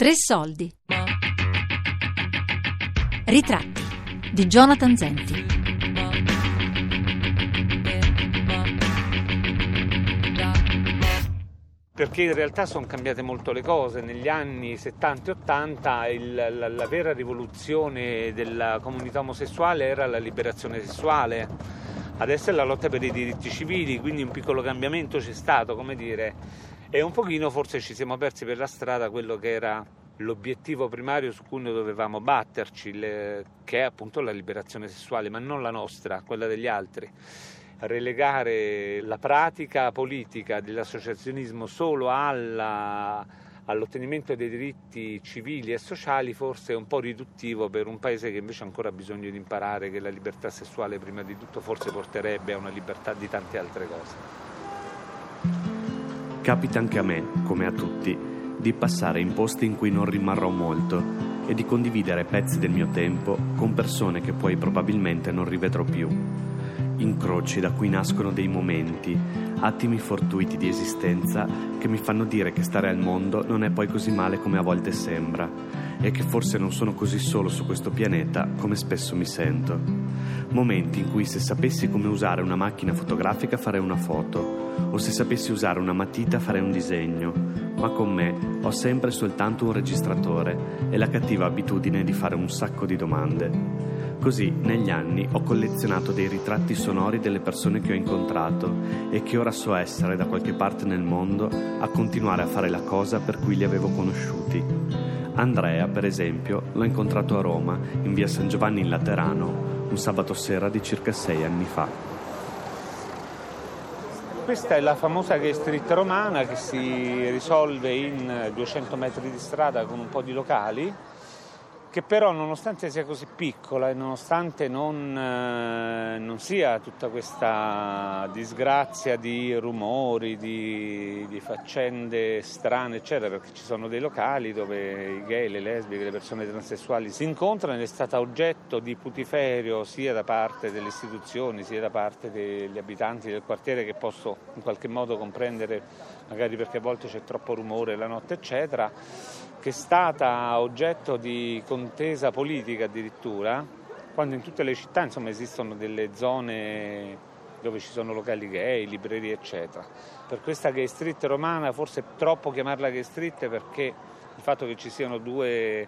Tre soldi. Ritratti di Jonathan Zenti. perché in realtà sono cambiate molto le cose. Negli anni 70 e 80 il, la, la, vera rivoluzione della comunità omosessuale era la liberazione sessuale, adesso è la lotta per i diritti civili, quindi un piccolo cambiamento c'è stato, come dire, e un pochino forse ci siamo persi per la strada quello che era l'obiettivo primario su cui noi dovevamo batterci, le, che è appunto la liberazione sessuale, ma non la nostra, quella degli altri relegare la pratica politica dell'associazionismo solo alla, all'ottenimento dei diritti civili e sociali forse è un po' riduttivo per un paese che invece ha ancora bisogno di imparare che la libertà sessuale prima di tutto forse porterebbe a una libertà di tante altre cose. Capita anche a me, come a tutti, di passare in posti in cui non rimarrò molto e di condividere pezzi del mio tempo con persone che poi probabilmente non rivedrò più incroci da cui nascono dei momenti, attimi fortuiti di esistenza che mi fanno dire che stare al mondo non è poi così male come a volte sembra e che forse non sono così solo su questo pianeta come spesso mi sento. Momenti in cui se sapessi come usare una macchina fotografica farei una foto o se sapessi usare una matita farei un disegno, ma con me ho sempre soltanto un registratore e la cattiva abitudine di fare un sacco di domande. Così, negli anni, ho collezionato dei ritratti sonori delle persone che ho incontrato e che ora so essere da qualche parte nel mondo a continuare a fare la cosa per cui li avevo conosciuti. Andrea, per esempio, l'ho incontrato a Roma, in via San Giovanni in Laterano, un sabato sera di circa sei anni fa. Questa è la famosa Gay Street romana che si risolve in 200 metri di strada con un po' di locali che però nonostante sia così piccola e nonostante non, eh, non sia tutta questa disgrazia di rumori, di, di, faccende strane, eccetera, perché ci sono dei locali dove i gay, le lesbiche, le persone transessuali si incontrano ed è stata oggetto di putiferio sia da parte delle istituzioni sia da parte degli abitanti del quartiere che posso in qualche modo comprendere, magari perché a volte c'è troppo rumore la notte, eccetera che è stata oggetto di contesa politica addirittura, quando in tutte le città insomma, esistono delle zone dove ci sono locali gay, librerie eccetera. Per questa gay street romana forse è troppo chiamarla gay street perché il fatto che ci siano due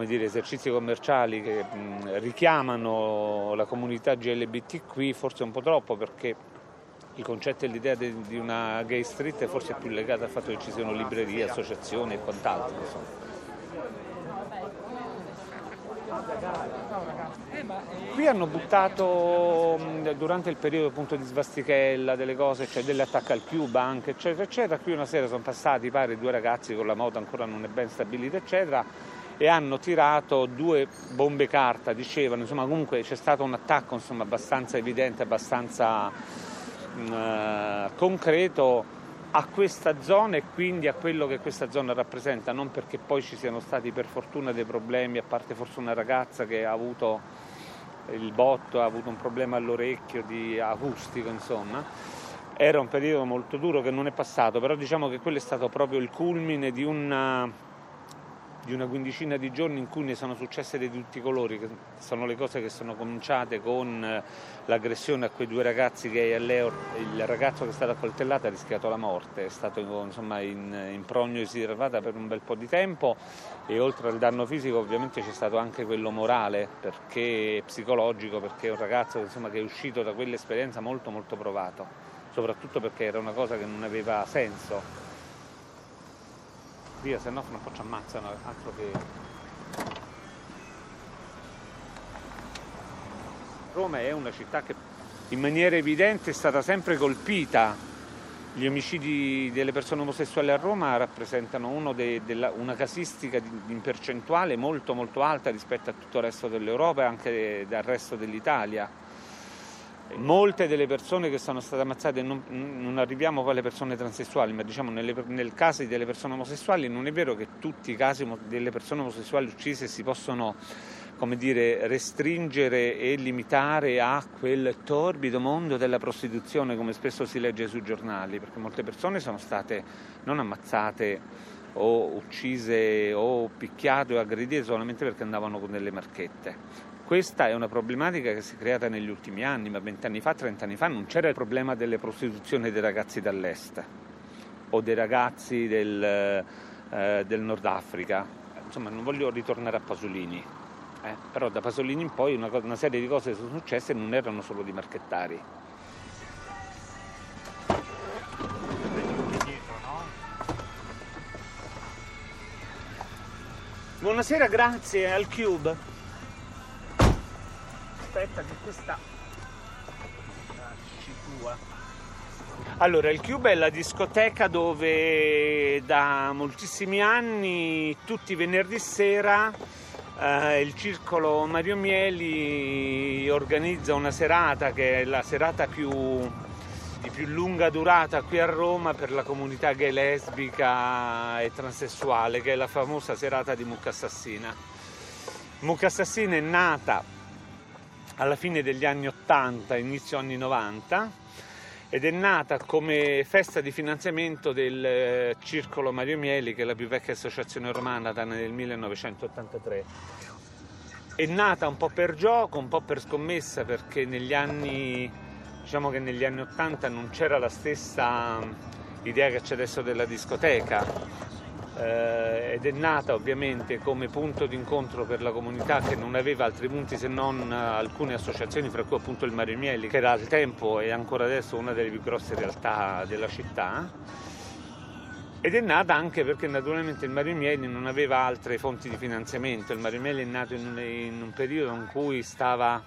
dire, esercizi commerciali che mh, richiamano la comunità GLBT qui forse è un po' troppo perché il concetto e l'idea di una gay street è forse più legata al fatto che ci siano librerie, associazioni e quant'altro. Insomma. Qui hanno buttato durante il periodo appunto, di Svastichella delle cose, cioè delle attacche al Cube anche, eccetera, eccetera. Qui una sera sono passati, pare, due ragazzi con la moto ancora non è ben stabilita, eccetera, e hanno tirato due bombe carta, dicevano, insomma, comunque c'è stato un attacco insomma, abbastanza evidente, abbastanza eh, concreto a questa zona e quindi a quello che questa zona rappresenta, non perché poi ci siano stati per fortuna dei problemi, a parte forse una ragazza che ha avuto il botto, ha avuto un problema all'orecchio di acustico, insomma. Era un periodo molto duro che non è passato, però diciamo che quello è stato proprio il culmine di una di una quindicina di giorni in cui ne sono successe di tutti i colori, che sono le cose che sono cominciate con eh, l'aggressione a quei due ragazzi che Leo, il ragazzo che è stato accoltellato ha rischiato la morte, è stato insomma, in, in prognosi riservata per un bel po' di tempo e oltre al danno fisico ovviamente c'è stato anche quello morale, perché psicologico, perché è un ragazzo insomma, che è uscito da quell'esperienza molto molto provato, soprattutto perché era una cosa che non aveva senso via, se no poi ci ammazzano, altro che... Roma è una città che in maniera evidente è stata sempre colpita. Gli omicidi delle persone omosessuali a Roma rappresentano de, della, una casistica in percentuale molto molto alta rispetto a tutto il resto dell'Europa e anche dal resto dell'Italia molte delle persone che sono state ammazzate, non, non arriviamo poi alle persone transessuali, ma diciamo nelle, nel caso delle persone omosessuali non è vero che tutti i casi delle persone omosessuali uccise si possono come dire, restringere e limitare a quel torbido mondo della prostituzione come spesso si legge sui giornali, perché molte persone sono state non ammazzate o uccise o picchiate o aggredite solamente perché andavano con delle marchette. Questa è una problematica che si è creata negli ultimi anni, ma vent'anni fa, trent'anni fa non c'era il problema delle prostituzioni dei ragazzi dall'est o dei ragazzi del, eh, del Nord Africa. Insomma, non voglio ritornare a Pasolini, eh, però da Pasolini in poi una, una serie di cose sono successe e non erano solo di marchettari. Buonasera, grazie al Cube. Aspetta che questa. Allora, il Cube è la discoteca dove da moltissimi anni, tutti i venerdì sera, eh, il circolo Mario Mieli organizza una serata che è la serata più di più lunga durata qui a Roma per la comunità gay lesbica e transessuale, che è la famosa serata di Mucca Assassina. Mucca Assassina è nata alla fine degli anni 80, inizio anni 90 ed è nata come festa di finanziamento del eh, Circolo Mario Mieli, che è la più vecchia associazione romana nel 1983. È nata un po' per gioco, un po' per scommessa, perché negli anni Diciamo che negli anni Ottanta non c'era la stessa idea che c'è adesso della discoteca eh, ed è nata ovviamente come punto d'incontro per la comunità che non aveva altri punti se non alcune associazioni, fra cui appunto il Mario Mieli, che era al tempo e ancora adesso una delle più grosse realtà della città. Ed è nata anche perché naturalmente il Mario Mieli non aveva altre fonti di finanziamento, il Mario Mieli è nato in un, in un periodo in cui stava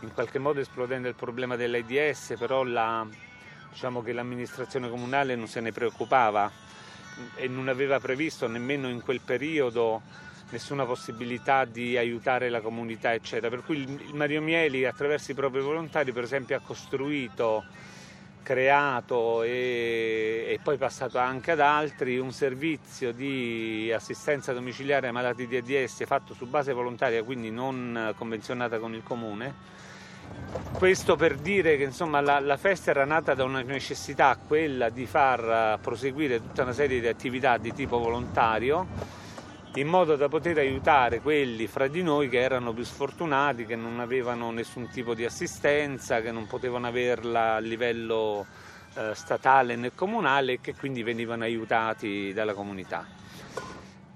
in qualche modo esplodendo il problema dell'AIDS, però la, diciamo che l'amministrazione comunale non se ne preoccupava e non aveva previsto nemmeno in quel periodo nessuna possibilità di aiutare la comunità, eccetera. Per cui il Mario Mieli, attraverso i propri volontari, per esempio, ha costruito, creato e, e poi passato anche ad altri un servizio di assistenza domiciliare ai malati di AIDS fatto su base volontaria, quindi non convenzionata con il comune questo per dire che insomma, la, la, festa era nata da una necessità, quella di far proseguire tutta una serie di attività di tipo volontario in modo da poter aiutare quelli fra di noi che erano più sfortunati, che non avevano nessun tipo di assistenza, che non potevano averla a livello eh, statale né comunale e che quindi venivano aiutati dalla comunità.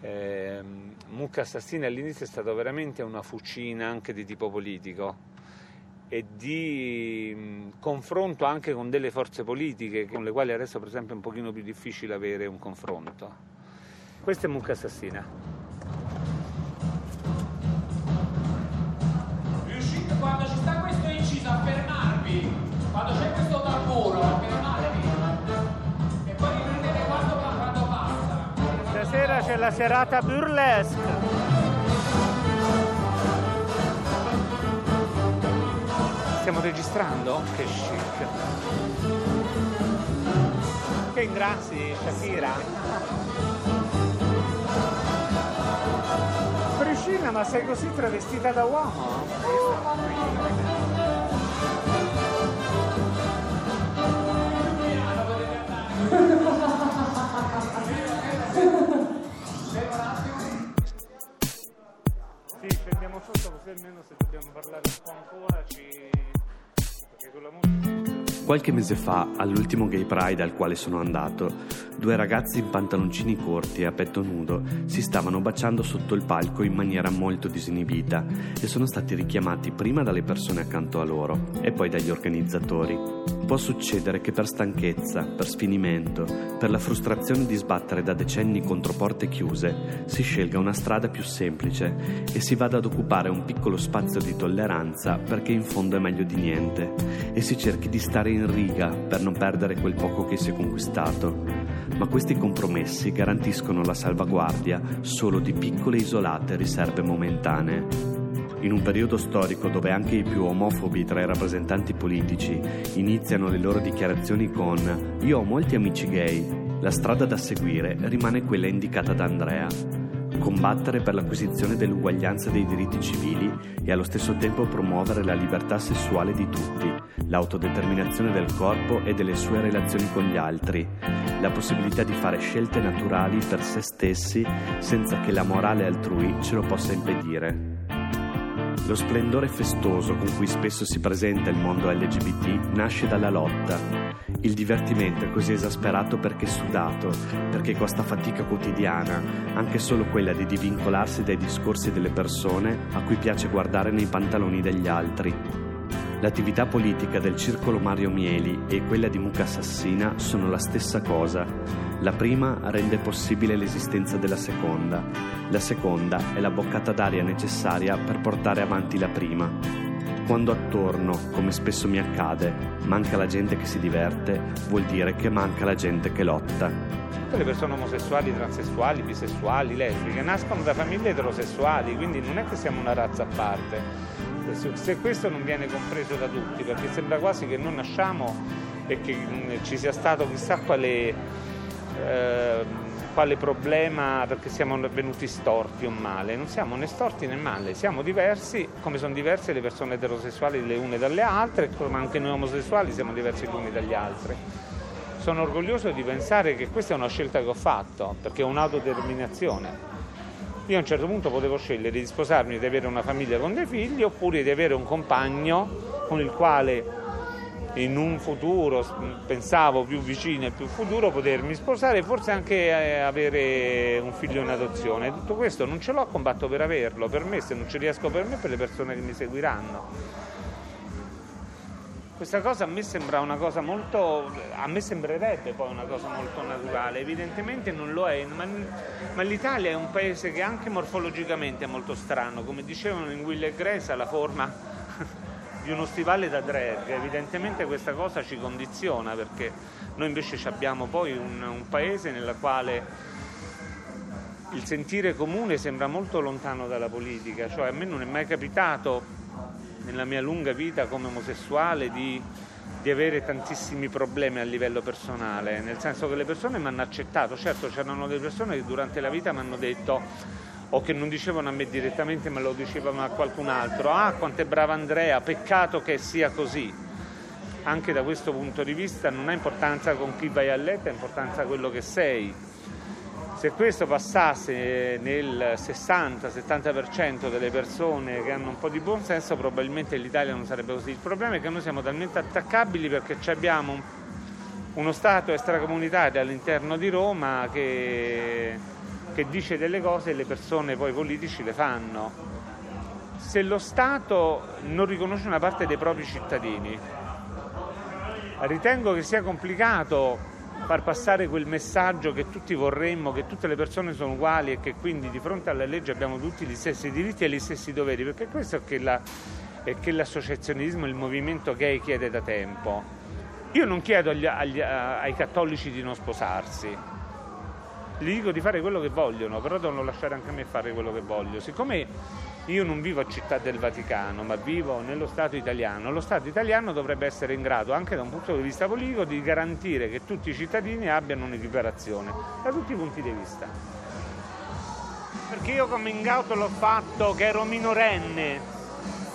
Eh, Mucca Assassini all'inizio è stata veramente una fucina anche di tipo politico e di mh, confronto anche con delle forze politiche con le quali adesso per esempio è un pochino più difficile avere un confronto. Questa è Mucca Assassina. Riuscite quando ci sta questo inciso a fermarvi, quando c'è questo tamburo a fermarvi e poi riprendete quando, quando passa. Stasera c'è la serata burlesque. Stiamo registrando? Che chic. Che ingrassi, Shakira. Priscilla, ma sei così travestita da uomo? Qualche mese fa, all'ultimo Gay Pride al quale sono andato, due ragazzi in pantaloncini corti e a petto nudo si stavano baciando sotto il palco in maniera molto disinibita e sono stati richiamati prima dalle persone accanto a loro e poi dagli organizzatori. Può succedere che per stanchezza, per sfinimento, per la frustrazione di sbattere da decenni contro porte chiuse, si scelga una strada più semplice e si vada ad occupare un piccolo spazio di tolleranza perché in fondo è meglio di niente e si cerchi di stare in riga per non perdere quel poco che si è conquistato, ma questi compromessi garantiscono la salvaguardia solo di piccole isolate riserve momentanee. In un periodo storico dove anche i più omofobi tra i rappresentanti politici iniziano le loro dichiarazioni con Io ho molti amici gay, la strada da seguire rimane quella indicata da Andrea combattere per l'acquisizione dell'uguaglianza dei diritti civili e allo stesso tempo promuovere la libertà sessuale di tutti, l'autodeterminazione del corpo e delle sue relazioni con gli altri, la possibilità di fare scelte naturali per se stessi senza che la morale altrui ce lo possa impedire. Lo splendore festoso con cui spesso si presenta il mondo LGBT nasce dalla lotta. Il divertimento è così esasperato perché sudato, perché costa fatica quotidiana, anche solo quella di divincolarsi dai discorsi delle persone a cui piace guardare nei pantaloni degli altri. L'attività politica del Circolo Mario Mieli e quella di Mucca Assassina sono la stessa cosa. La prima rende possibile l'esistenza della seconda. La seconda è la boccata d'aria necessaria per portare avanti la prima. Quando attorno, come spesso mi accade, manca la gente che si diverte, vuol dire che manca la gente che lotta. Tutte le persone omosessuali, transessuali, bisessuali, lesbiche nascono da famiglie eterosessuali, quindi non è che siamo una razza a parte. Se questo non viene compreso da tutti, perché sembra quasi che non nasciamo e che ci sia stato chissà quale eh, quale problema perché siamo venuti storti o male. Non siamo né storti né male, siamo diversi, come sono diverse le persone eterosessuali le une dalle altre, come anche noi omosessuali siamo diversi gli uni dagli altri. Sono orgoglioso di pensare che questa è una scelta che ho fatto, perché è un'autodeterminazione. Io a un certo punto potevo scegliere di sposarmi, di avere una famiglia con dei figli, oppure di avere un compagno con il quale in un futuro, pensavo più vicino e più futuro, potermi sposare e forse anche eh, avere un figlio in adozione. Tutto questo non ce l'ho, combatto per averlo, per me, se non ci riesco per me, per le persone che mi seguiranno. Questa cosa a me sembra una cosa molto, a me sembrerebbe poi una cosa molto naturale, evidentemente non lo è, ma, ma l'Italia è un paese che anche morfologicamente è molto strano, come dicevano in Will e Grace, la forma di uno stivale da drag, evidentemente questa cosa ci condiziona perché noi invece abbiamo poi un, un paese nel quale il sentire comune sembra molto lontano dalla politica, cioè a me non è mai capitato nella mia lunga vita come omosessuale di, di, avere tantissimi problemi a livello personale, nel senso che le persone mi hanno accettato, certo c'erano delle persone che durante la vita mi hanno detto o che non dicevano a me direttamente ma lo dicevano a qualcun altro, ah quanto è brava Andrea, peccato che sia così. Anche da questo punto di vista non ha importanza con chi vai a letto, ha importanza quello che sei. Se questo passasse nel 60-70% delle persone che hanno un po' di buonsenso, probabilmente l'Italia non sarebbe così. Il problema è che noi siamo talmente attaccabili perché abbiamo uno Stato extracomunitario all'interno di Roma che che dice delle cose e le persone poi politici le fanno. Se lo Stato non riconosce una parte dei propri cittadini, ritengo che sia complicato far passare quel messaggio che tutti vorremmo, che tutte le persone sono uguali e che quindi di fronte alla legge abbiamo tutti gli stessi diritti e gli stessi doveri, perché questo è che, la, è che l'associazionismo, il movimento gay chiede da tempo. Io non chiedo agli, agli, ai cattolici di non sposarsi, gli dico di fare quello che vogliono, però devono lasciare anche a me fare quello che voglio. Siccome io non vivo a Città del Vaticano, ma vivo nello Stato italiano, lo Stato italiano dovrebbe essere in grado, anche da un punto di vista politico, di garantire che tutti i cittadini abbiano un'equiparazione, da tutti i punti di vista. Perché io coming out l'ho fatto che ero minorenne,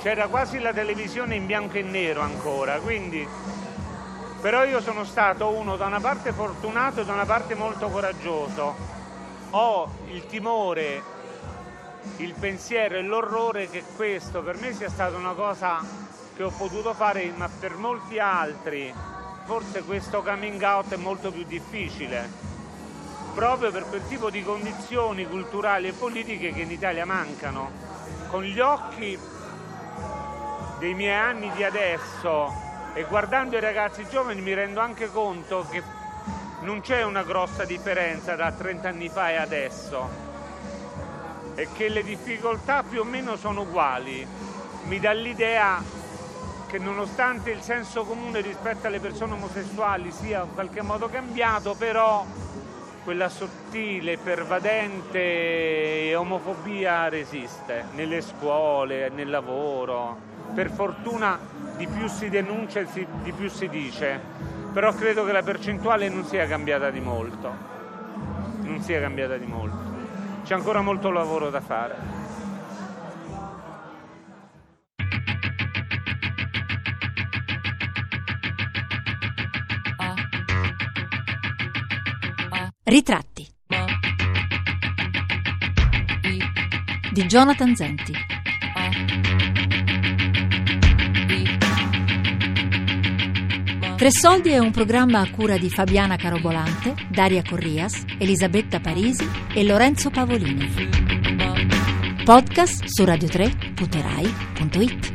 c'era quasi la televisione in bianco e nero ancora, quindi però io sono stato uno da una parte fortunato e da una parte molto coraggioso. Ho il timore, il pensiero e l'orrore che questo per me sia stata una cosa che ho potuto fare, ma per molti altri forse questo coming out è molto più difficile, proprio per quel tipo di condizioni culturali e politiche che in Italia mancano. Con gli occhi dei miei anni di adesso e guardando i ragazzi giovani mi rendo anche conto che non c'è una grossa differenza da 30 anni fa e adesso e che le difficoltà più o meno sono uguali. Mi dà l'idea che nonostante il senso comune rispetto alle persone omosessuali sia in qualche modo cambiato, però quella sottile, pervadente omofobia resiste nelle scuole, nel lavoro. Per fortuna di più si denuncia e di più si dice, però credo che la percentuale non sia cambiata di molto, non sia cambiata di molto c'è ancora molto lavoro da fare. Ritratti di Jonathan Zenti. Tre Soldi è un programma a cura di Fabiana Carobolante, Daria Corrias, Elisabetta Parisi e Lorenzo Pavolini. Podcast su radio3.rai.it.